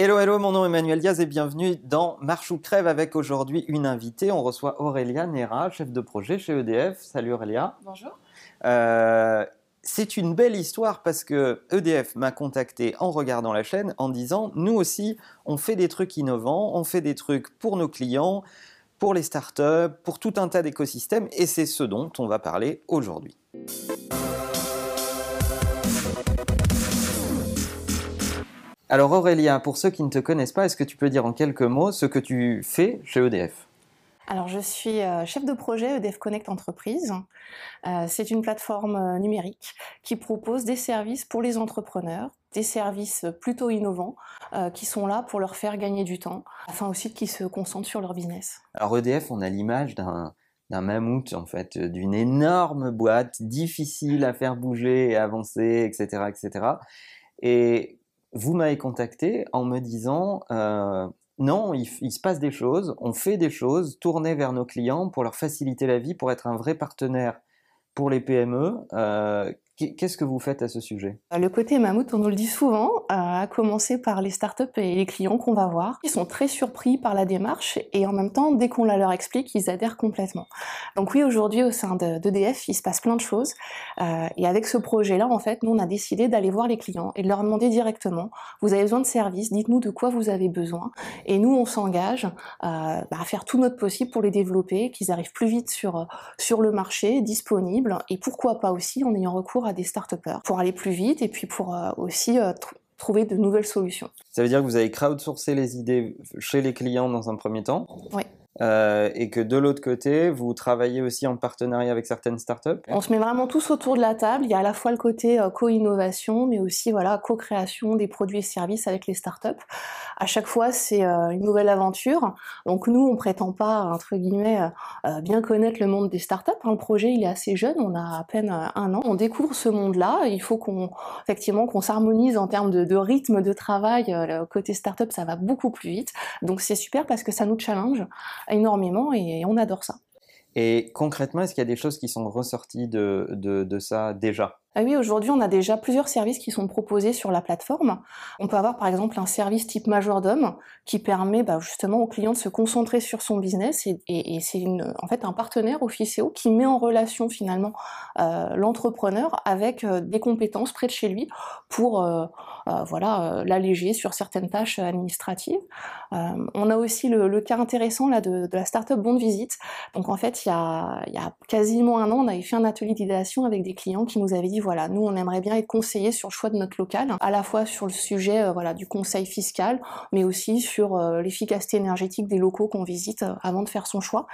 Hello, hello, mon nom est Emmanuel Diaz et bienvenue dans Marche ou Crève avec aujourd'hui une invitée. On reçoit Aurélia Nera, chef de projet chez EDF. Salut Aurélia. Bonjour. Euh, c'est une belle histoire parce que EDF m'a contacté en regardant la chaîne en disant nous aussi on fait des trucs innovants, on fait des trucs pour nos clients, pour les startups, pour tout un tas d'écosystèmes et c'est ce dont on va parler aujourd'hui. Alors Aurélia, pour ceux qui ne te connaissent pas, est-ce que tu peux dire en quelques mots ce que tu fais chez EDF alors, je suis euh, chef de projet EDF Connect Entreprise. Euh, c'est une plateforme euh, numérique qui propose des services pour les entrepreneurs, des services plutôt innovants qui sont là pour leur faire gagner du temps, afin aussi qu'ils se concentrent sur leur business. Alors EDF, on a l'image d'un d'un mammouth en fait, d'une énorme boîte difficile à faire bouger et avancer, etc., etc. Et vous m'avez contacté en me disant euh, non, il, se passe des choses, on fait des choses, tourner vers nos clients pour leur faciliter la vie, pour être un vrai partenaire pour les PME. Euh, Qu'est-ce que vous faites à ce sujet? Le côté mammouth, on nous le dit souvent, euh, à commencer par les startups et les clients qu'on va voir. Ils sont très surpris par la démarche et en même temps, dès qu'on la leur explique, ils adhèrent complètement. Donc oui, aujourd'hui, au sein d'EDF, il se passe plein de choses. Euh, et avec ce projet-là, en fait, nous, on a décidé d'aller voir les clients et de leur demander directement, vous avez besoin de services, dites-nous de quoi vous avez besoin. Et nous, on s'engage euh, bah, à faire tout notre possible pour les développer, qu'ils arrivent plus vite sur, sur le marché, disponibles, et pourquoi pas aussi en ayant recours des start pour aller plus vite et puis pour euh, aussi euh, trouver de nouvelles solutions. Ça veut dire que vous avez crowdsourcé les idées chez les clients dans un premier temps Oui. Euh, et que de l'autre côté, vous travaillez aussi en partenariat avec certaines startups On se met vraiment tous autour de la table. Il y a à la fois le côté euh, co-innovation, mais aussi voilà co-création des produits et services avec les startups. À chaque fois, c'est euh, une nouvelle aventure. Donc nous, on prétend pas entre guillemets bien connaître le monde des startups. Hein. Le projet, il est assez jeune, on a à peine un an. On découvre ce monde-là. Il faut qu'on effectivement qu'on s'harmonise en termes de, de, rythme de travail. Le côté startup, ça va beaucoup plus vite. Donc c'est super parce que ça nous challenge énormément et on adore ça. Et concrètement, est-ce qu'il y a des choses qui sont ressorties de, de, de ça déjà? Ah oui, aujourd'hui, on a déjà plusieurs services qui sont proposés sur la plateforme. On peut avoir par exemple un service type majordome qui permet bah, justement au client de se concentrer sur son business et, c'est en fait un partenaire officio qui met en relation finalement euh, l'entrepreneur avec euh, des compétences près de chez lui pour euh, voilà l'alléger sur certaines tâches administratives. on a aussi le, cas intéressant là de, la startup Bon de Visite. Donc en fait, il y a, il y a quasiment un an, on avait fait un atelier d'idéation avec des clients qui nous avaient dit voilà, nous on aimerait bien être conseillés sur le choix de notre local, à la fois sur le sujet euh, voilà du conseil fiscal, mais aussi sur euh, l'efficacité énergétique des locaux qu'on visite euh, avant de faire son choix.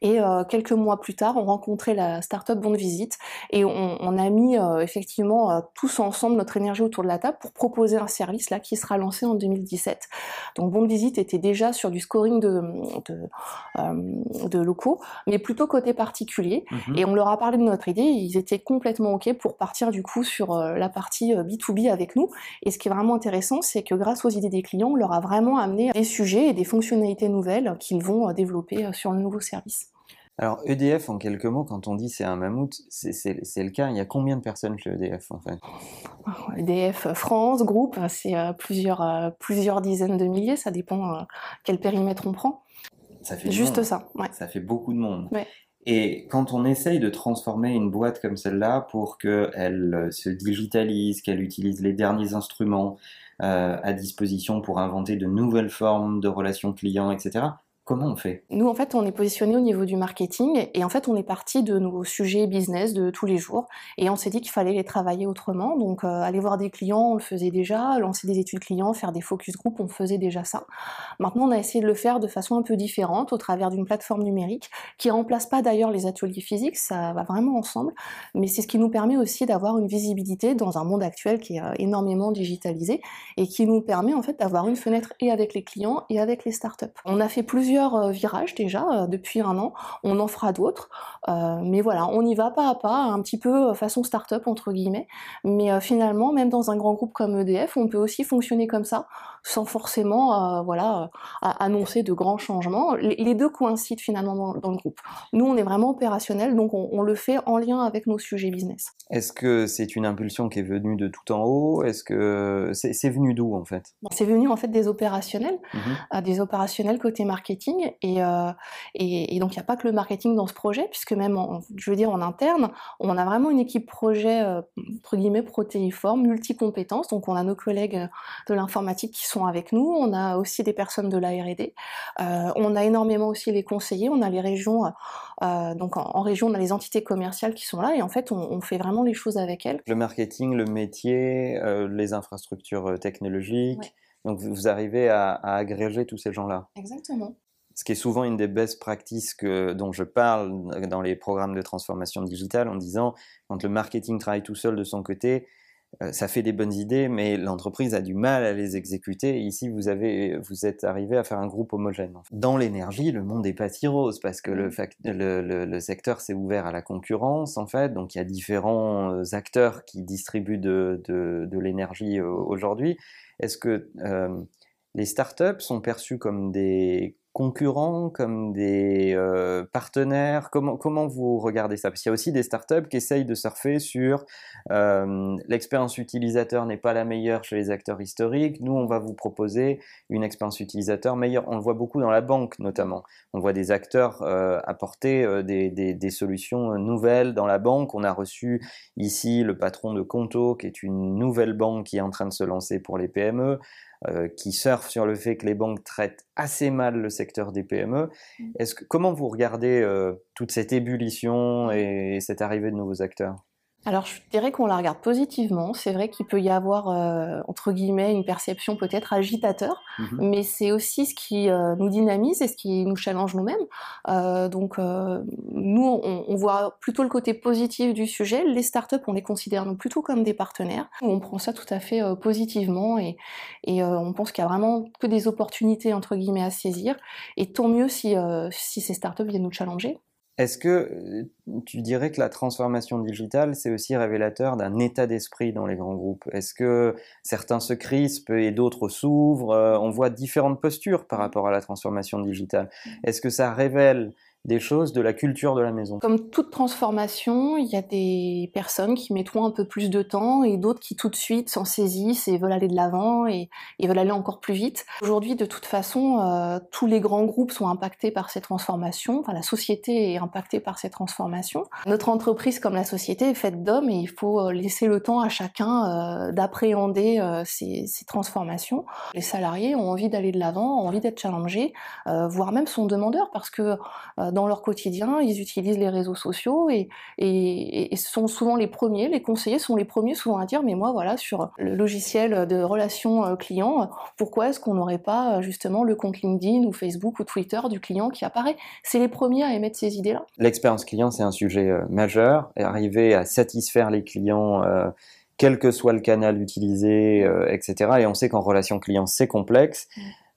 Et quelques mois plus tard, on rencontrait la startup Bon de Visite et on, a mis effectivement tous ensemble notre énergie autour de la table pour proposer un service là qui sera lancé en 2017. Donc Bon de Visite était déjà sur du scoring de de, de locaux, mais plutôt côté particulier. Mhm. Et on leur a parlé de notre idée, ils étaient complètement ok pour partir du coup sur euh, la partie B2B euh, avec nous. Et ce qui est vraiment intéressant, c'est que grâce aux idées des clients, on leur a vraiment amené des sujets et des fonctionnalités nouvelles qu'ils vont euh, développer sur le nouveau service. Alors EDF, en quelques mots, quand on dit c'est un mammouth, c'est le cas. Il y a combien de personnes chez EDF en fait? EDF France, groupe, c'est plusieurs, plusieurs dizaines de milliers, ça dépend quel périmètre on prend. Ça fait juste ça. Ouais. Ça fait beaucoup de monde. Et quand on essaye de transformer une boîte comme celle-là pour qu'elle euh, se digitalise, qu'elle utilise les derniers instruments euh, à disposition pour inventer de nouvelles formes de relations clients, etc., Comment on fait? Nous, en fait, on est positionné au niveau du marketing et en fait, on est parti de nos sujets business de tous les jours et on s'est dit qu'il fallait les travailler autrement. Donc, euh, aller voir des clients, on le faisait déjà, lancer des études clients, faire des focus group, on faisait déjà ça. Maintenant, on a essayé de le faire de façon un peu différente au travers d'une plateforme numérique qui remplace pas d'ailleurs les ateliers physiques, ça va vraiment ensemble, mais c'est ce qui nous permet aussi d'avoir une visibilité dans un monde actuel qui est euh, énormément digitalisé et qui nous permet en fait d'avoir une fenêtre et avec les clients et avec les startups. On a fait plusieurs plusieurs virages déjà depuis un an. On en fera d'autres. mais voilà, on y va pas à pas, un petit peu façon start-up entre guillemets. Mais finalement, même dans un grand groupe comme EDF, on peut aussi fonctionner comme ça, sans forcément voilà, annoncer de grands changements. Les, deux coïncident finalement dans, le groupe. Nous, on est vraiment opérationnel, donc on, le fait en lien avec nos sujets business. Est-ce que c'est une impulsion qui est venue de tout en haut? Est-ce que c'est venu d'où en fait? C'est venu en fait des opérationnels, mmh des opérationnels côté marketing, et, euh, et, donc il n'y a pas que le marketing dans ce projet, puisque même, je veux dire, en interne, on a vraiment une équipe projet euh, entre guillemets protéiforme, multi-compétences. Donc on a nos collègues de l'informatique qui sont avec nous, on a aussi des personnes de la R&D, euh, on a énormément aussi les conseillers, on a les régions, donc en, région on a les entités commerciales qui sont là, et en fait on fait vraiment les choses avec elles. Le marketing, le métier, euh, les infrastructures euh, technologiques. Donc vous arrivez à, agréger tous ces gens-là. Exactement. Ce qui est souvent une des best practices que, dont je parle dans les programmes de transformation digitale en disant quand le marketing travaille tout seul de son côté, euh, ça fait des bonnes idées, mais l'entreprise a du mal à les exécuter. ici, vous, avez, vous êtes arrivé à faire un groupe homogène. Dans l'énergie, le monde est pas si rose parce que le, le, le, secteur s'est ouvert à la concurrence, en fait. Donc, il y a différents euh, acteurs qui distribuent de, de, de l'énergie euh, aujourd'hui. Est-ce que euh, les startups sont perçues comme des concurrents, comme des euh, partenaires? Comment, comment vous regardez ça? Parce qu'il y a aussi des startups qui essayent de surfer sur euh, l'expérience utilisateur n'est pas la meilleure chez les acteurs historiques, nous on va vous proposer une expérience utilisateur meilleure. On le voit beaucoup dans la banque notamment. On voit des acteurs euh, apporter des, des, des, solutions nouvelles dans la banque. On a reçu ici le patron de Conto, qui est une nouvelle banque qui est en train de se lancer pour les PME. Euh, qui surfent sur le fait que les banques traitent assez mal le secteur des PME. Mmh. Est-ce que, comment vous regardez euh, toute cette ébullition et cette arrivée de nouveaux acteurs? Alors je dirais qu'on la regarde positivement. C'est vrai qu'il peut y avoir euh, entre guillemets une perception peut-être agitateur, mmh mais c'est aussi ce qui euh, nous dynamise et ce qui nous challenge nous-mêmes. Euh, donc nous, on, voit plutôt le côté positif du sujet. Les startups, on les considère nous plutôt comme des partenaires. On prend ça tout à fait positivement et, et on pense qu'il y a vraiment que des opportunités entre guillemets à saisir. Et tant mieux si, si ces startups viennent nous challenger. Est-ce que euh, tu dirais que la transformation digitale, c'est aussi révélateur d'un état d'esprit dans les grands groupes? Est-ce que certains se crispent et d'autres s'ouvrent? Euh, On voit différentes postures par rapport à la transformation digitale. Mmh. Est-ce que ça révèle des choses de la culture de la maison. Comme toute transformation, il y a des personnes qui mettront un peu plus de temps et d'autres qui tout de suite s'en saisissent et veulent aller de l'avant et, veulent aller encore plus vite. Aujourd'hui, de toute façon, euh, tous les grands groupes sont impactés par ces transformations. Enfin, la société est impactée par ces transformations. Notre entreprise, comme la société, est faite d'hommes et il faut euh, laisser le temps à chacun euh, d'appréhender ces, ces, transformations. Les salariés ont envie d'aller de l'avant, ont envie d'être challengés, voire même sont demandeurs parce que dans leur quotidien, ils utilisent les réseaux sociaux et, et, sont souvent les premiers, les conseillers sont les premiers souvent à dire mais moi voilà sur le logiciel de relations euh, client, pourquoi est-ce qu'on n'aurait pas euh, justement le compte LinkedIn ou Facebook ou Twitter du client qui apparaît? C'est les premiers à émettre ces idées-là. L'expérience client c'est un sujet euh, majeur et arriver à satisfaire les clients quel que soit le canal utilisé, etc. Et on sait qu'en relation client, c'est complexe.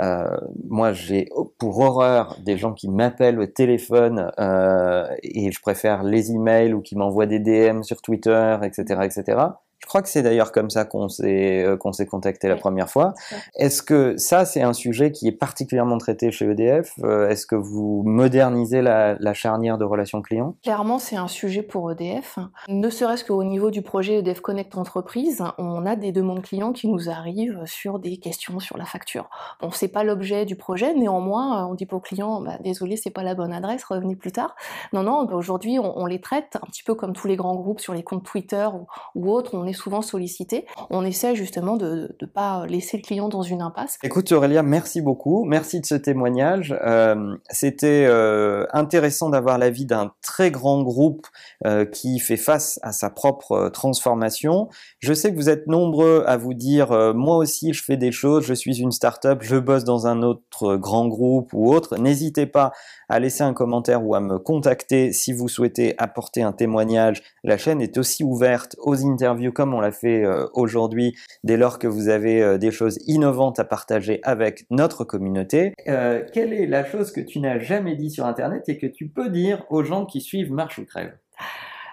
Euh, moi, j'ai pour horreur des gens qui m'appellent au téléphone euh, et je préfère les emails ou qui m'envoient des DM sur Twitter, etc., etc. Je crois que c'est d'ailleurs comme ça qu'on s'est euh, qu'on s'est contacté la première fois. Est-ce que ça c'est un sujet qui est particulièrement traité chez EDF euh, Est-ce que vous modernisez la, la charnière de relations clients? Clairement, c'est un sujet pour EDF. Ne serait-ce qu'au niveau du projet EDF Connect Entreprise, on a des demandes clients qui nous arrivent sur des questions sur la facture. Bon, c'est pas l'objet du projet, néanmoins, on dit aux clients, bah, désolé, c'est pas la bonne adresse, revenez plus tard. Non, non, bah, aujourd'hui, on, on, les traite un petit peu comme tous les grands groupes sur les comptes Twitter ou, ou autres. On est souvent sollicité. On essaie justement de ne pas laisser le client dans une impasse. Écoute Aurélia, merci beaucoup. Merci de ce témoignage. Euh, c'était euh, intéressant d'avoir l'avis d'un très grand groupe euh, qui fait face à sa propre transformation. Je sais que vous êtes nombreux à vous dire, moi aussi je fais des choses, je suis une start-up, je bosse dans un autre grand groupe ou autre. N'hésitez pas à laisser un commentaire ou à me contacter si vous souhaitez apporter un témoignage. La chaîne est aussi ouverte aux interviews comme on l'a fait aujourd'hui, dès lors que vous avez des choses innovantes à partager avec notre communauté. quelle est la chose que tu n'as jamais dit sur Internet et que tu peux dire aux gens qui suivent Marche ou Crève?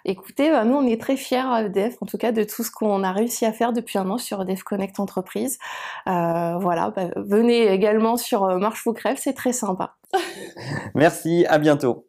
Écoutez, nous on est très fiers à EDF, en tout cas de tout ce qu'on a réussi à faire depuis un an sur EDF Connect Entreprise. Euh, voilà, bah, venez également sur euh, Marche ou Crève, c'est très sympa. Merci, à bientôt.